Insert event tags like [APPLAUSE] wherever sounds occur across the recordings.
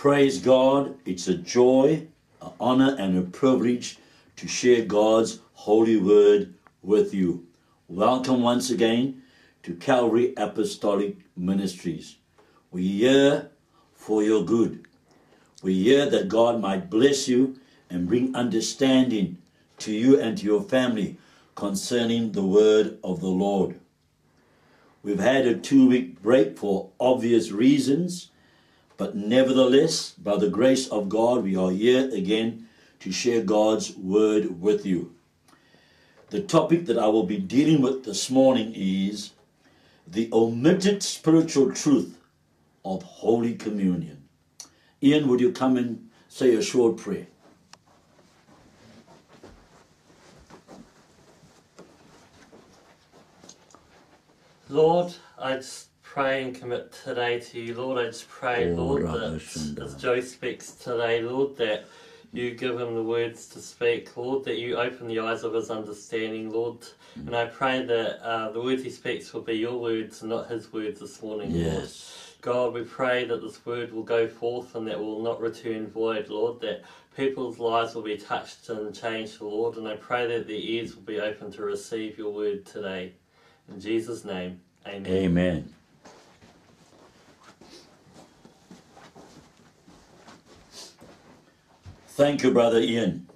Praise God. It's a joy, an honor, and a privilege to share God's holy word with you. Welcome once again to Calvary Apostolic Ministries. We're here for your good. We're here that God might bless you and bring understanding to you and to your family concerning the word of the Lord. We've had a two week break for obvious reasons, but nevertheless, by the grace of God, we are here again to share God's word with you. The topic that I will be dealing with this morning is the omitted spiritual truth of Holy Communion. Ian, would you come and say a short prayer? Lord, I pray and commit today to you. Lord, I just pray, Lord, that as Joe speaks today, Lord, that you give him the words to speak, Lord, that you open the eyes of his understanding, Lord. And I pray that uh, the words he speaks will be your words and not his words this morning, Lord. Yes. God, we pray that this word will go forth and that will not return void, Lord, that people's lives will be touched and changed, Lord, and I pray that their ears will be open to receive your word today. In Jesus' name, amen. Amen. Thank you, Brother Ian.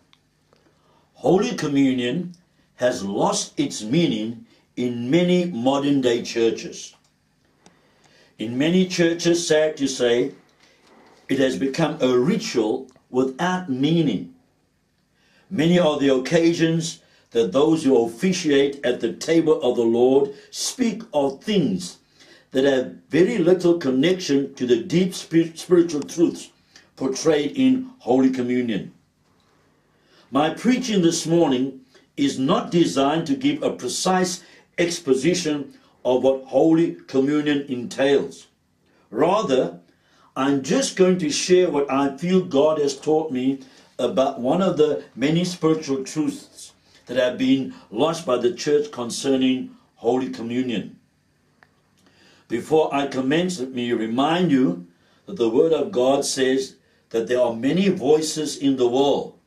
Holy Communion has lost its meaning in many modern day churches. In many churches, sad to say, it has become a ritual without meaning. Many are the occasions that those who officiate at the table of the Lord speak of things that have very little connection to the deep spiritual truths portrayed in Holy Communion. My preaching this morning is not designed to give a precise exposition of what Holy Communion entails. Rather, I'm just going to share what I feel God has taught me about one of the many spiritual truths that have been lost by the church concerning Holy Communion. Before I commence, let me remind you that the Word of God says that there are many voices in the world.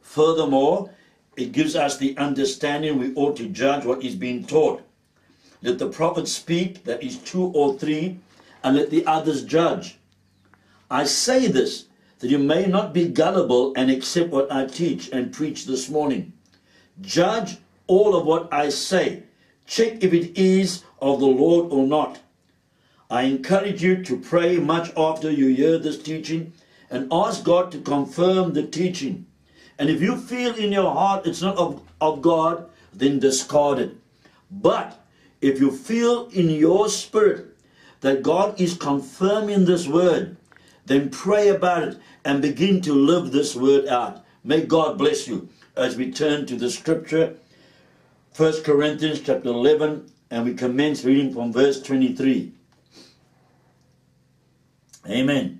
Furthermore, it gives us the understanding we ought to judge what is being taught. Let the prophet speak, that is two or three, and let the others judge. I say this that you may not be gullible and accept what I teach and preach this morning. Judge all of what I say. Check if it is of the Lord or not. I encourage you to pray much after you hear this teaching and ask God to confirm the teaching. And if you feel in your heart it's not of, of God, then discard it. But if you feel in your spirit that God is confirming this word, then pray about it and begin to live this word out. May God bless you as we turn to the scripture, 1 Corinthians chapter 11, and we commence reading from verse 23. Amen.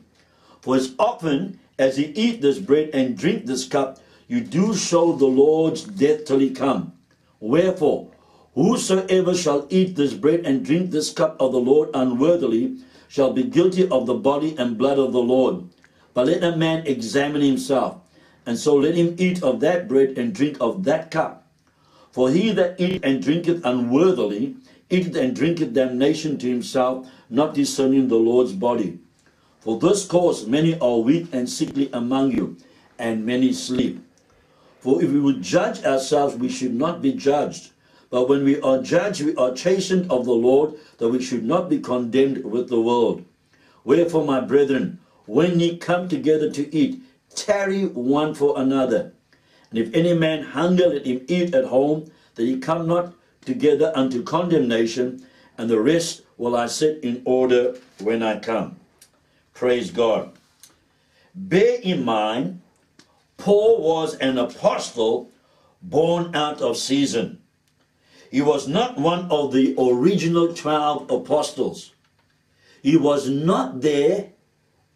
For as often as ye eat this bread and drink this cup, you do show the Lord's death till he come. Wherefore, whosoever shall eat this bread and drink this cup of the Lord unworthily shall be guilty of the body and blood of the Lord. But let a man examine himself, and so let him eat of that bread and drink of that cup. For he that eateth and drinketh unworthily eateth and drinketh damnation to himself, not discerning the Lord's body. For this cause many are weak and sickly among you, and many sleep. For if we would judge ourselves, we should not be judged. But when we are judged, we are chastened of the Lord, that we should not be condemned with the world. Wherefore, my brethren, when ye come together to eat, tarry one for another. And if any man hunger, let him eat at home, that he come not together unto condemnation, and the rest will I set in order when I come. Praise God. Bear in mind, Paul was an apostle born out of season. He was not one of the original 12 apostles. He was not there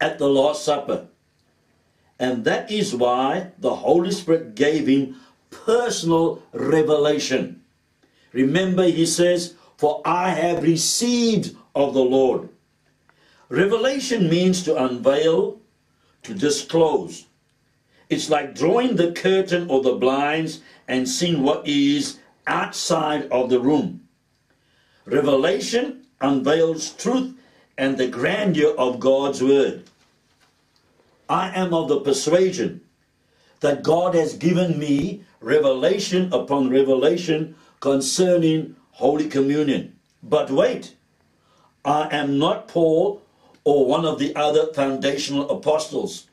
at the Last Supper. And that is why the Holy Spirit gave him personal revelation. Remember, he says, For I have received of the Lord. Revelation means to unveil, to disclose. It's like drawing the curtain or the blinds and seeing what is outside of the room. Revelation unveils truth and the grandeur of God's word. I am of the persuasion that God has given me revelation upon revelation concerning Holy Communion. But wait, I am not Paul or one of the other foundational apostles.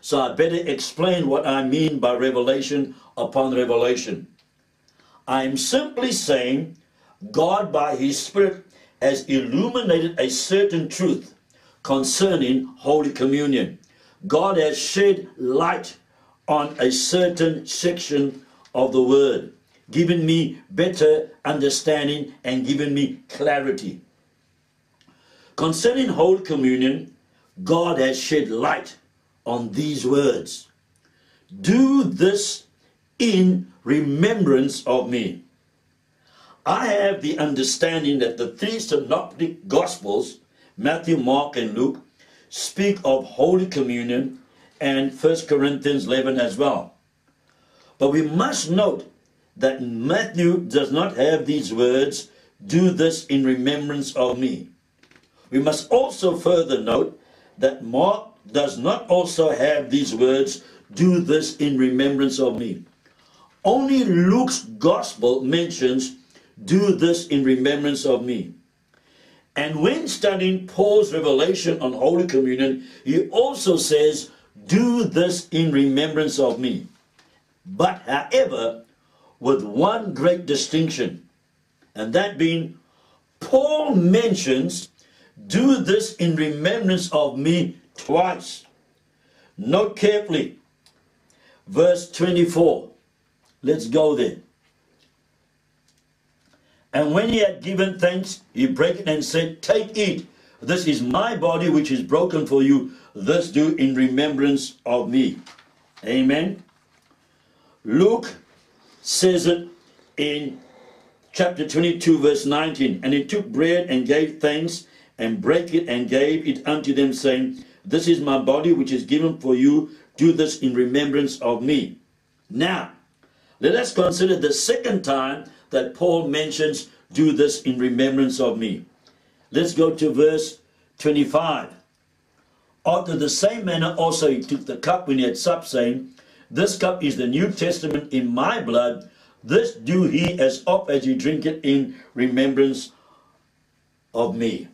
So I better explain what I mean by revelation upon revelation. I am simply saying God, by His Spirit, has illuminated a certain truth concerning Holy Communion. God has shed light on a certain section of the Word, given me better understanding and given me clarity. Concerning Holy Communion, God has shed light on these words. Do this in remembrance of me. I have the understanding that the three synoptic gospels, Matthew, Mark, and Luke, speak of Holy Communion and 1 Corinthians 11 as well. But we must note that Matthew does not have these words, do this in remembrance of me. We must also further note that Mark does not also have these words, do this in remembrance of me. Only Luke's gospel mentions, do this in remembrance of me. And when studying Paul's revelation on Holy Communion, he also says, do this in remembrance of me. But, however, with one great distinction, and that being, Paul mentions, do this in remembrance of me twice. Note carefully, verse 24. Let's go there. And when he had given thanks, he brake it and said, Take, it. This is my body which is broken for you. This do in remembrance of me. Amen. Luke says it in chapter 22, verse 19. And he took bread and gave thanks and brake it and gave it unto them, saying, This is my body which is given for you. Do this in remembrance of me. Now, let us consider the second time that Paul mentions, Do this in remembrance of me. Let's go to verse 25. After the same manner also he took the cup when he had supped, saying, This cup is the New Testament in my blood. This do he as oft as you drink it in remembrance of me.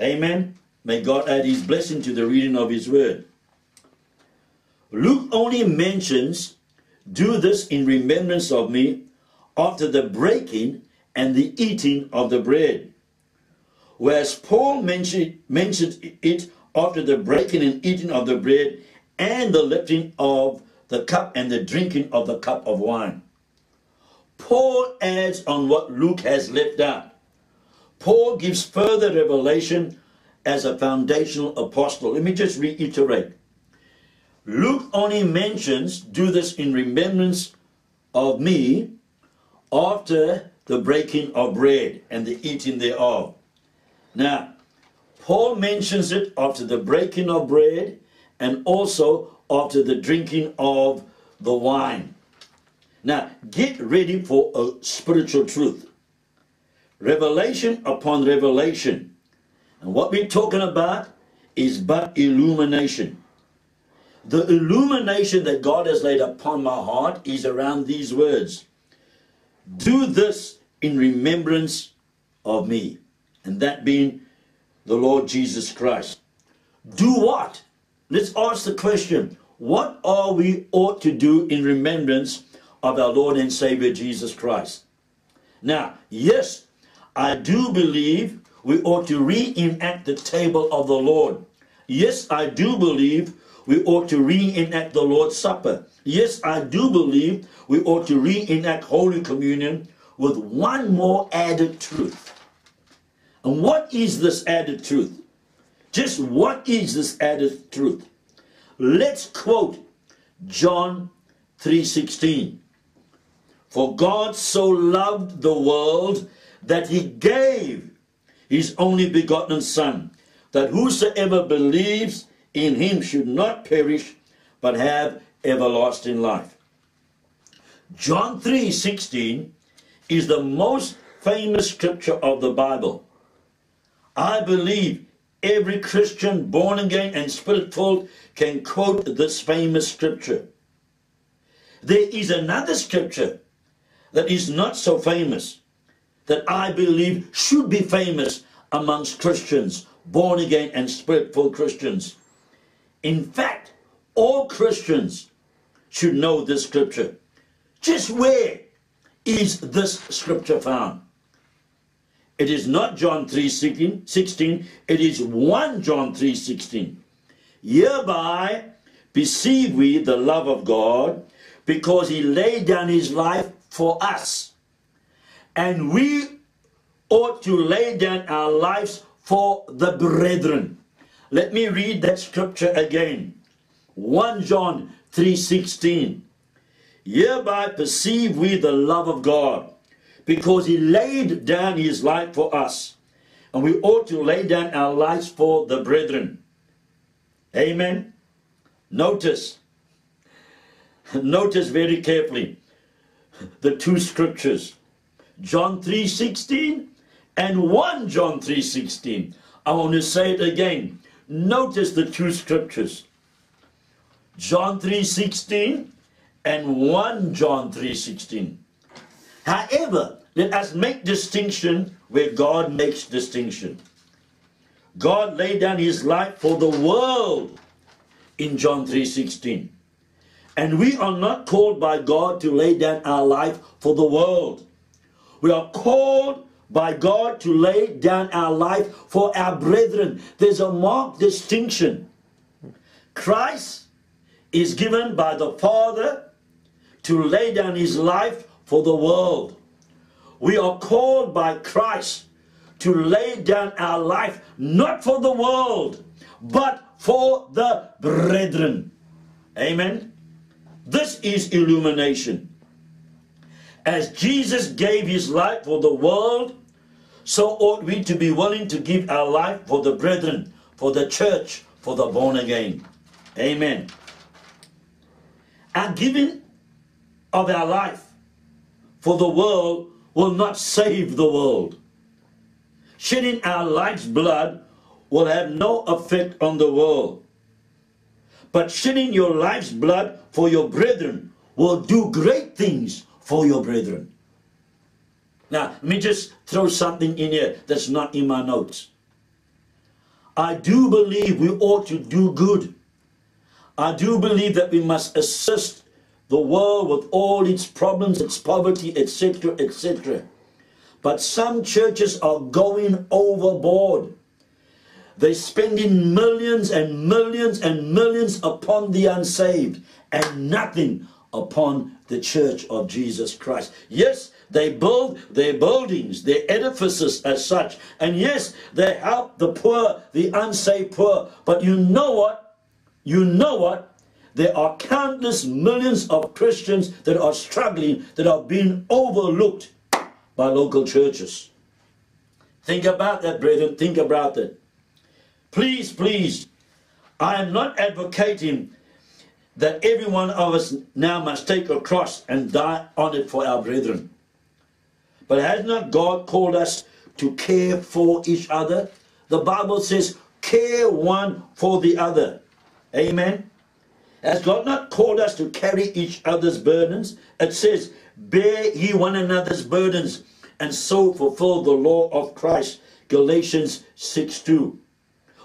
Amen. May God add his blessing to the reading of his word. Luke only mentions, do this in remembrance of me after the breaking and the eating of the bread. Whereas Paul mentioned, mentions it after the breaking and eating of the bread and the lifting of the cup and the drinking of the cup of wine. Paul adds on what Luke has left out. Paul gives further revelation as a foundational apostle. Let me just reiterate. Luke only mentions, do this in remembrance of me after the breaking of bread and the eating thereof. Now, Paul mentions it after the breaking of bread and also after the drinking of the wine. Now, get ready for a spiritual truth revelation upon revelation. And what we're talking about is but illumination. The illumination that God has laid upon my heart is around these words Do this in remembrance of me. And that being the Lord Jesus Christ. Do what? Let's ask the question what are we ought to do in remembrance of our Lord and Savior Jesus Christ? Now, yes, I do believe we ought to reenact the table of the Lord. Yes, I do believe we ought to reenact the Lord's Supper. Yes, I do believe we ought to reenact Holy Communion with one more added truth. And what is this added truth? Just what is this added truth? Let's quote John 3:16. For God so loved the world that he gave his only begotten son that whosoever believes in him should not perish but have everlasting life. John 3:16 is the most famous scripture of the Bible. I believe every Christian born again and spirit filled can quote this famous scripture. There is another scripture that is not so famous that I believe should be famous amongst Christians, born again and spirit filled Christians. In fact, all Christians should know this scripture. Just where is this scripture found? It is not John 3 16, 16 it is 1 John 3 16. Hereby perceive we the love of God because he laid down his life for us. And we ought to lay down our lives for the brethren. Let me read that scripture again. 1 John 3:16. Hereby perceive we the love of God, because he laid down his life for us, and we ought to lay down our lives for the brethren. Amen. Notice, [LAUGHS] notice very carefully the two scriptures, John 3:16 and 1 John 3:16. I want to say it again. Notice the two scriptures. John 3:16 and 1 John 3:16. However, let us make distinction where God makes distinction. God laid down his life for the world in John 3:16. And we are not called by God to lay down our life for the world. We are called by God to lay down our life for our brethren. There's a marked distinction. Christ is given by the Father to lay down his life for the world. We are called by Christ to lay down our life not for the world, but for the brethren. Amen. This is illumination. As Jesus gave his life for the world, so ought we to be willing to give our life for the brethren, for the church, for the born again. Amen. Our giving of our life for the world will not save the world. Shedding our life's blood will have no effect on the world. But shedding your life's blood for your brethren will do great things for your brethren. Now, let me just throw something in here that's not in my notes. I do believe we ought to do good. I do believe that we must assist the world with all its problems, its poverty, etc., etc. But some churches are going overboard. They're spending millions and millions and millions upon the unsaved and nothing upon the church of Jesus Christ. Yes, they build their buildings, their edifices as such. And yes, they help the poor, the unsaved poor. But you know what? You know what? There are countless millions of Christians that are struggling, that are being overlooked by local churches. Think about that, brethren. Think about that. Please, please, I am not advocating that every one of us now must take a cross and die on it for our brethren. But has not God called us to care for each other? The Bible says, care one for the other. Amen. Has God not called us to carry each other's burdens? It says, bear ye one another's burdens and so fulfill the law of Christ. Galatians 6 2.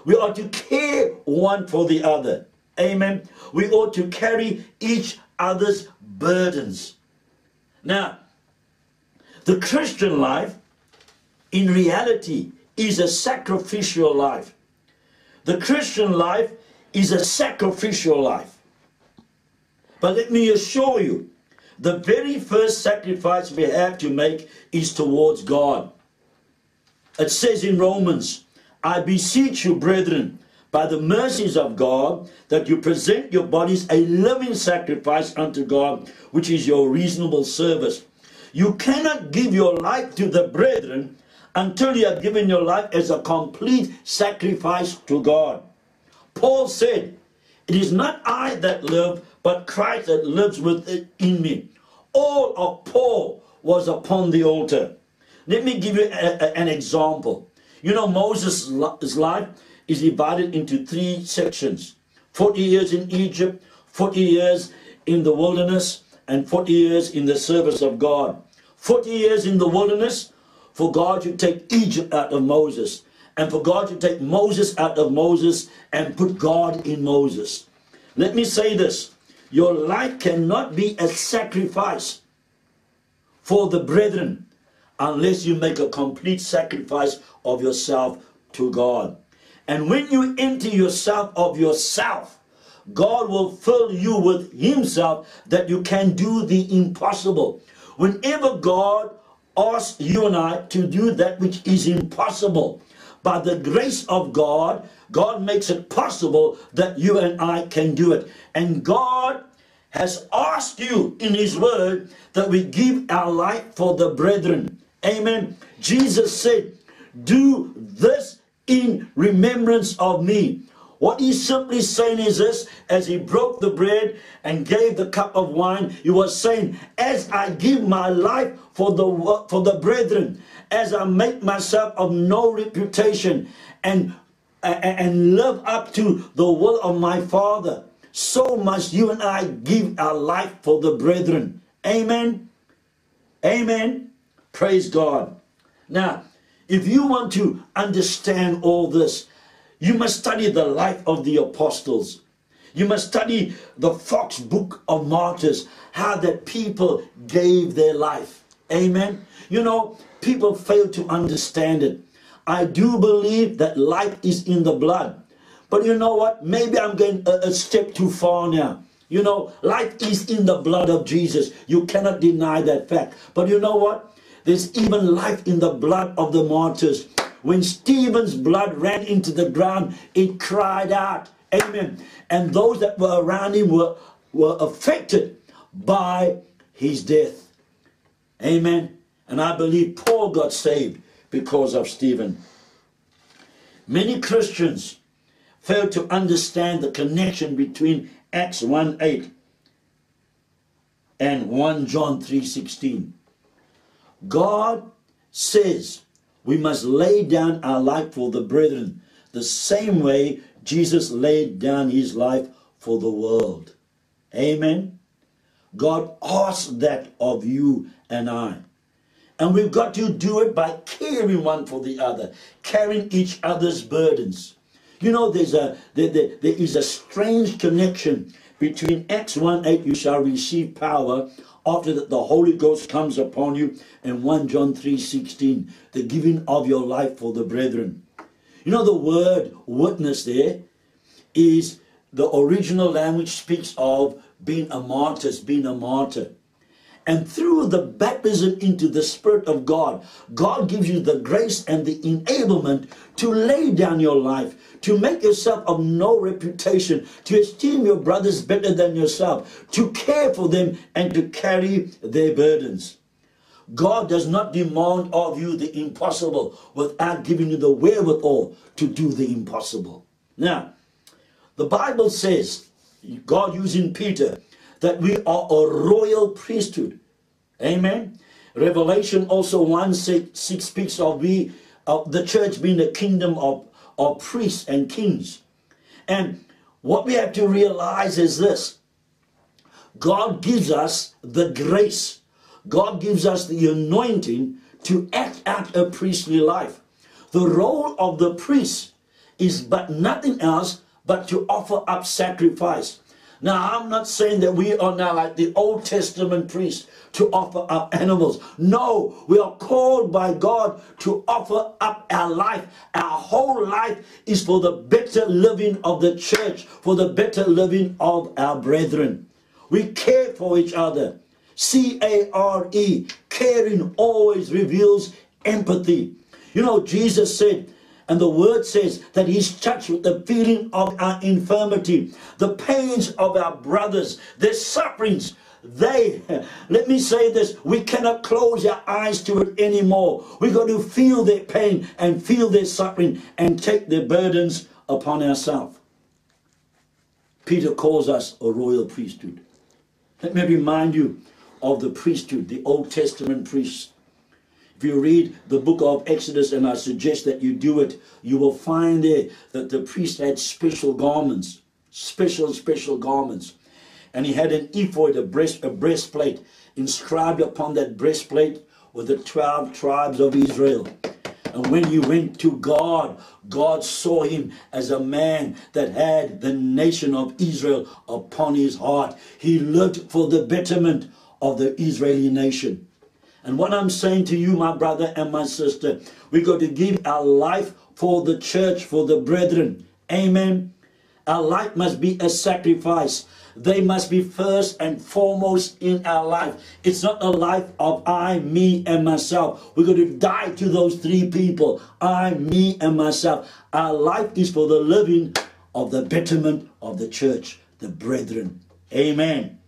We are to care one for the other. Amen. We ought to carry each other's burdens. Now, the Christian life, in reality, is a sacrificial life. The Christian life is a sacrificial life. But let me assure you, the very first sacrifice we have to make is towards God. It says in Romans, I beseech you, brethren, by the mercies of God, that you present your bodies a living sacrifice unto God, which is your reasonable service. You cannot give your life to the brethren until you have given your life as a complete sacrifice to God. Paul said, It is not I that live, but Christ that lives within me. All of Paul was upon the altar. Let me give you a, a, an example. You know, Moses' life is divided into three sections 40 years in Egypt, 40 years in the wilderness, and 40 years in the service of God. 40 years in the wilderness for God to take Egypt out of Moses, and for God to take Moses out of Moses and put God in Moses. Let me say this your life cannot be a sacrifice for the brethren unless you make a complete sacrifice of yourself to God. And when you empty yourself of yourself, God will fill you with Himself that you can do the impossible. Whenever God asks you and I to do that which is impossible, by the grace of God, God makes it possible that you and I can do it. And God has asked you in His Word that we give our life for the brethren. Amen. Jesus said, Do this in remembrance of me. What he's simply saying is this as he broke the bread and gave the cup of wine, he was saying, As I give my life for the, for the brethren, as I make myself of no reputation and, and live up to the will of my Father, so must you and I give our life for the brethren. Amen. Amen. Praise God. Now, if you want to understand all this, you must study the life of the apostles. You must study the Foxe book of martyrs, how that people gave their life. Amen. You know, people fail to understand it. I do believe that life is in the blood. But you know what? Maybe I'm going a, a step too far now. You know, life is in the blood of Jesus. You cannot deny that fact. But you know what? There's even life in the blood of the martyrs. When Stephen's blood ran into the ground, it cried out. Amen. And those that were around him were, were affected by his death. Amen. And I believe Paul got saved because of Stephen. Many Christians fail to understand the connection between Acts 1 8 and 1 John 3 16. God says we must lay down our life for the brethren the same way Jesus laid down his life for the world. Amen. God asks that of you and I. And we've got to do it by caring one for the other, carrying each other's burdens. You know, there's a there, there, there is a strange connection between Acts 1 8, you shall receive power after that the Holy Ghost comes upon you, and 1 John 3 16, the giving of your life for the brethren. You know, the word witness there is the original language speaks of being a martyr, being a martyr. And through the baptism into the Spirit of God, God gives you the grace and the enablement to lay down your life, to make yourself of no reputation, to esteem your brothers better than yourself, to care for them and to carry their burdens. God does not demand of you the impossible without giving you the wherewithal to do the impossible. Now, the Bible says, God using Peter, that we are a royal priesthood. Amen. Revelation also 1 6, 6 speaks of we of the church being a kingdom of, of priests and kings. And what we have to realize is this God gives us the grace, God gives us the anointing to act out a priestly life. The role of the priest is but nothing else but to offer up sacrifice. Now, I'm not saying that we are now like the Old Testament priests to offer up animals. No, we are called by God to offer up our life. Our whole life is for the better living of the church, for the better living of our brethren. We care for each other. C A R E, caring always reveals empathy. You know, Jesus said, and the word says that he's touched with the feeling of our infirmity, the pains of our brothers, their sufferings. They, [LAUGHS] let me say this, we cannot close our eyes to it anymore. We've got to feel their pain and feel their suffering and take their burdens upon ourselves. Peter calls us a royal priesthood. Let me remind you of the priesthood, the Old Testament priests. If you read the book of Exodus, and I suggest that you do it, you will find there that the priest had special garments, special, special garments. And he had an ephod, a, breast, a breastplate, inscribed upon that breastplate were the 12 tribes of Israel. And when he went to God, God saw him as a man that had the nation of Israel upon his heart. He looked for the betterment of the Israeli nation. And what I'm saying to you, my brother and my sister, we got to give our life for the church, for the brethren. Amen. Our life must be a sacrifice. They must be first and foremost in our life. It's not a life of I, me, and myself. We're going to die to those three people I, me, and myself. Our life is for the living of the betterment of the church, the brethren. Amen.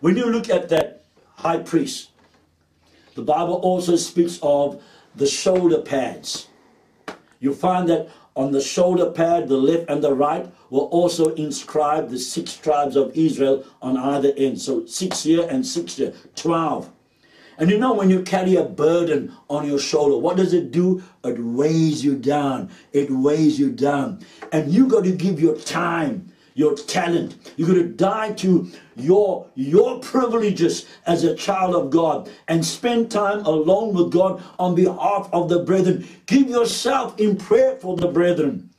When you look at that high priest, the Bible also speaks of the shoulder pads. You find that on the shoulder pad, the left and the right, will also inscribe the six tribes of Israel on either end. So six here and six here, 12. And you know, when you carry a burden on your shoulder, what does it do? It weighs you down. It weighs you down. And you got to give your time your talent. You're going to die to your, your privileges as a child of God and spend time alone with God on behalf of the brethren. Give yourself in prayer for the brethren.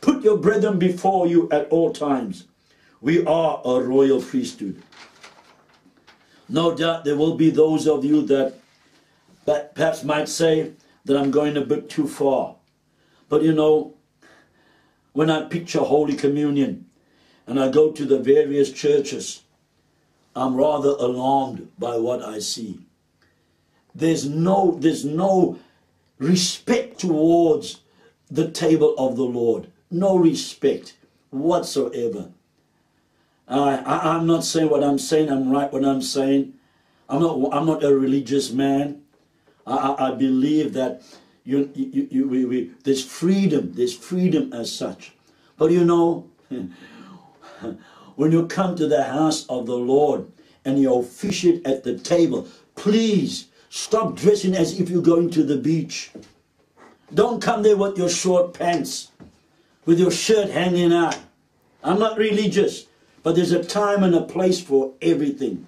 Put your brethren before you at all times. We are a royal priesthood. No doubt there will be those of you that, that perhaps might say that I'm going a bit too far. But you know, when I picture Holy Communion, and I go to the various churches, I'm rather alarmed by what I see. There's no, there's no respect towards the table of the Lord. No respect whatsoever. I, I, am not saying what I'm saying, I'm right what I'm saying. I'm not, I'm not a religious man. I, I, I believe that you, you, you, we, we, there's freedom, there's freedom as such. But you know, [LAUGHS] [LAUGHS] when you come to the house of the Lord and you officiate at the table, please stop dressing as if you're going to the beach. Don't come there with your short pants, with your shirt hanging out. I'm not religious, but there's a time and a place for everything.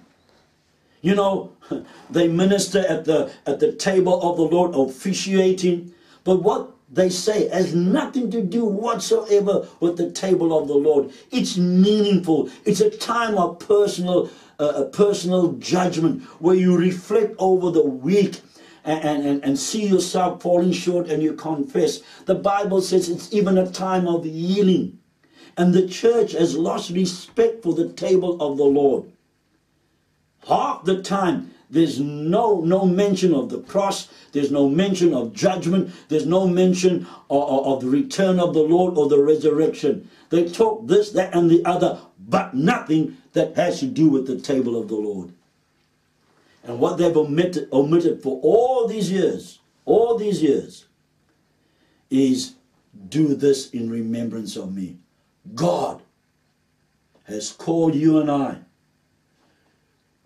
You know, [LAUGHS] they minister at the at the table of the Lord officiating, but what they say has nothing to do whatsoever with the table of the Lord. It's meaningful. It's a time of personal, uh, personal judgment where you reflect over the week and, and, and see yourself falling short and you confess. The Bible says it's even a time of healing. And the church has lost respect for the table of the Lord. Half the time, there's no, no mention of the cross. There's no mention of judgment. There's no mention of, of, the return of the Lord or the resurrection. They talk this, that, and the other, but nothing that has to do with the table of the Lord. And what they've omitted, omitted for all these years, all these years, is do this in remembrance of me. God has called you and I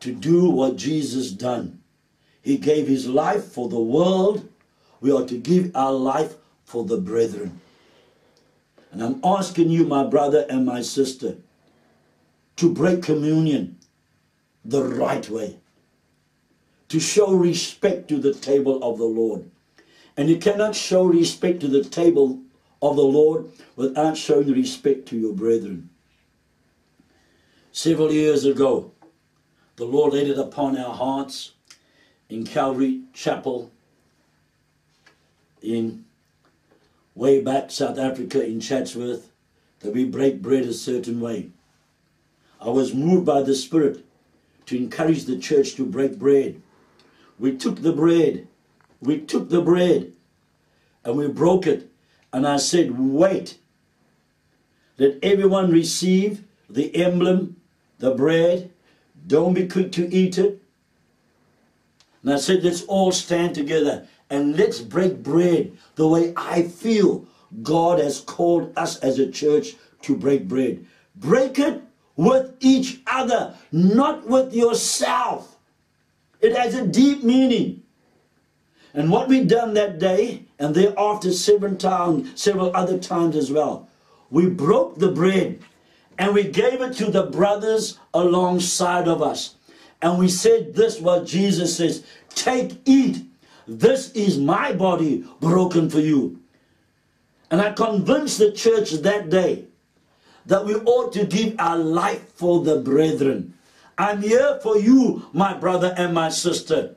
to do what Jesus done. He gave his life for the world. We are to give our life for the brethren. And I'm asking you, my brother and my sister, to break communion the right way, to show respect to the table of the Lord. And you cannot show respect to the table of the Lord without showing respect to your brethren. Several years ago, the Lord laid it upon our hearts in Calvary Chapel in way back South Africa in Chatsworth that we break bread a certain way. I was moved by the Spirit to encourage the church to break bread. We took the bread, we took the bread, and we broke it. And I said, Wait, let everyone receive the emblem, the bread. Don't be quick to eat it. And I said, Let's all stand together and let's break bread the way I feel God has called us as a church to break bread. Break it with each other, not with yourself. It has a deep meaning. And what we done that day, and thereafter several times, several other times as well, we broke the bread and we gave it to the brothers alongside of us. And we said this what Jesus says, take, eat. This is my body broken for you. And I convinced the church that day that we ought to give our life for the brethren. I'm here for you, my brother and my sister.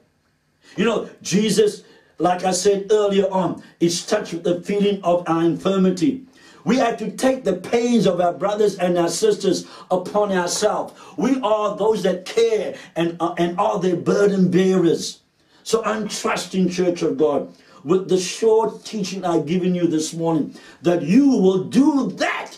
You know, Jesus, like I said earlier on, is touched with the feeling of our infirmity. We have to take the pains of our brothers and our sisters upon ourselves. We are those that care and, uh, and are their burden bearers. So I'm trusting, Church of God, with the short teaching I've given you this morning, that you will do that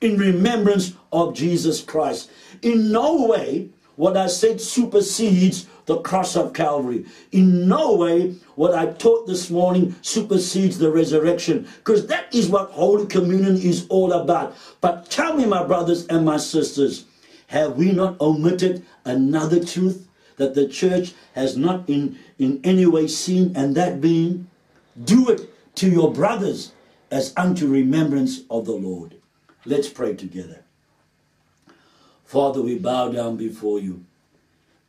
in remembrance of Jesus Christ. In no way what I said supersedes the cross of Calvary. In no way what I taught this morning supersedes the resurrection because that is what Holy Communion is all about. But tell me, my brothers and my sisters, have we not omitted another truth that the church has not in, in any way seen, and that being, do it to your brothers as unto remembrance of the Lord. Let's pray together. Father, we bow down before you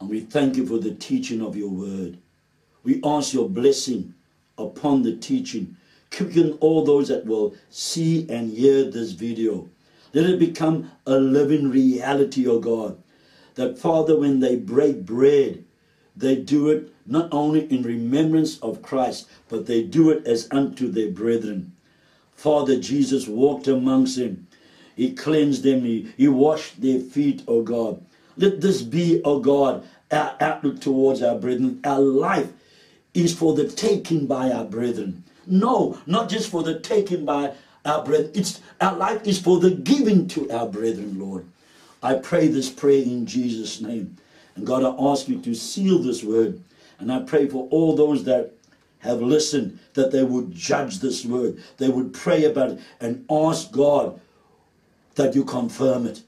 and we thank you for the teaching of your word. We ask your blessing upon the teaching. Quicken all those that will see and hear this video. Let it become a living reality, O oh God. That, Father, when they break bread, they do it not only in remembrance of Christ, but they do it as unto their brethren. Father Jesus walked amongst them he cleansed them. He, he washed their feet, O God. Let this be, O God, our outlook towards our brethren. Our life is for the taking by our brethren. No, not just for the taking by our brethren. It's our life is for the giving to our brethren, Lord. I pray this prayer in Jesus' name. And God, I ask you to seal this word. And I pray for all those that have listened that they would judge this word. They would pray about it and ask God that you confirm it.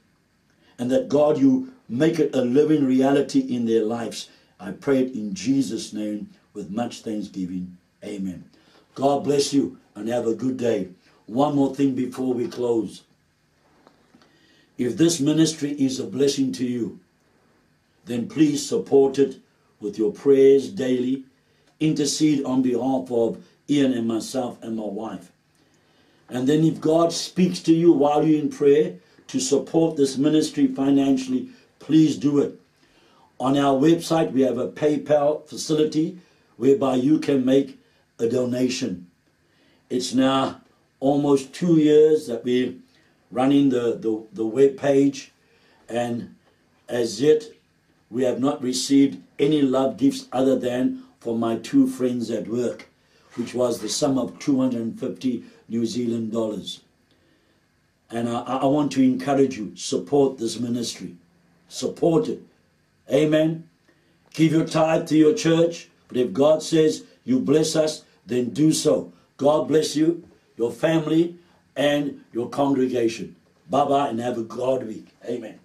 And that God, you make it a living reality in their lives. I pray it in Jesus' name with much thanksgiving. Amen. God bless you and have a good day. One more thing before we close. If this ministry is a blessing to you, then please support it with your prayers daily. Intercede on behalf of Ian and myself and my wife. And then if God speaks to you while you're in prayer to support this ministry financially, please do it. On our website, we have a PayPal facility whereby you can make a donation. It's now almost two years that we're running the, the, the web page, and as yet we have not received any love gifts other than for my two friends at work, which was the sum of 250 New Zealand dollars. And I, I want to encourage you, support this ministry. Support it. Amen. Give your tithe to your church. But if God says you bless us, then do so. God bless you, your family, and your congregation. Bye bye and have a God week. Amen.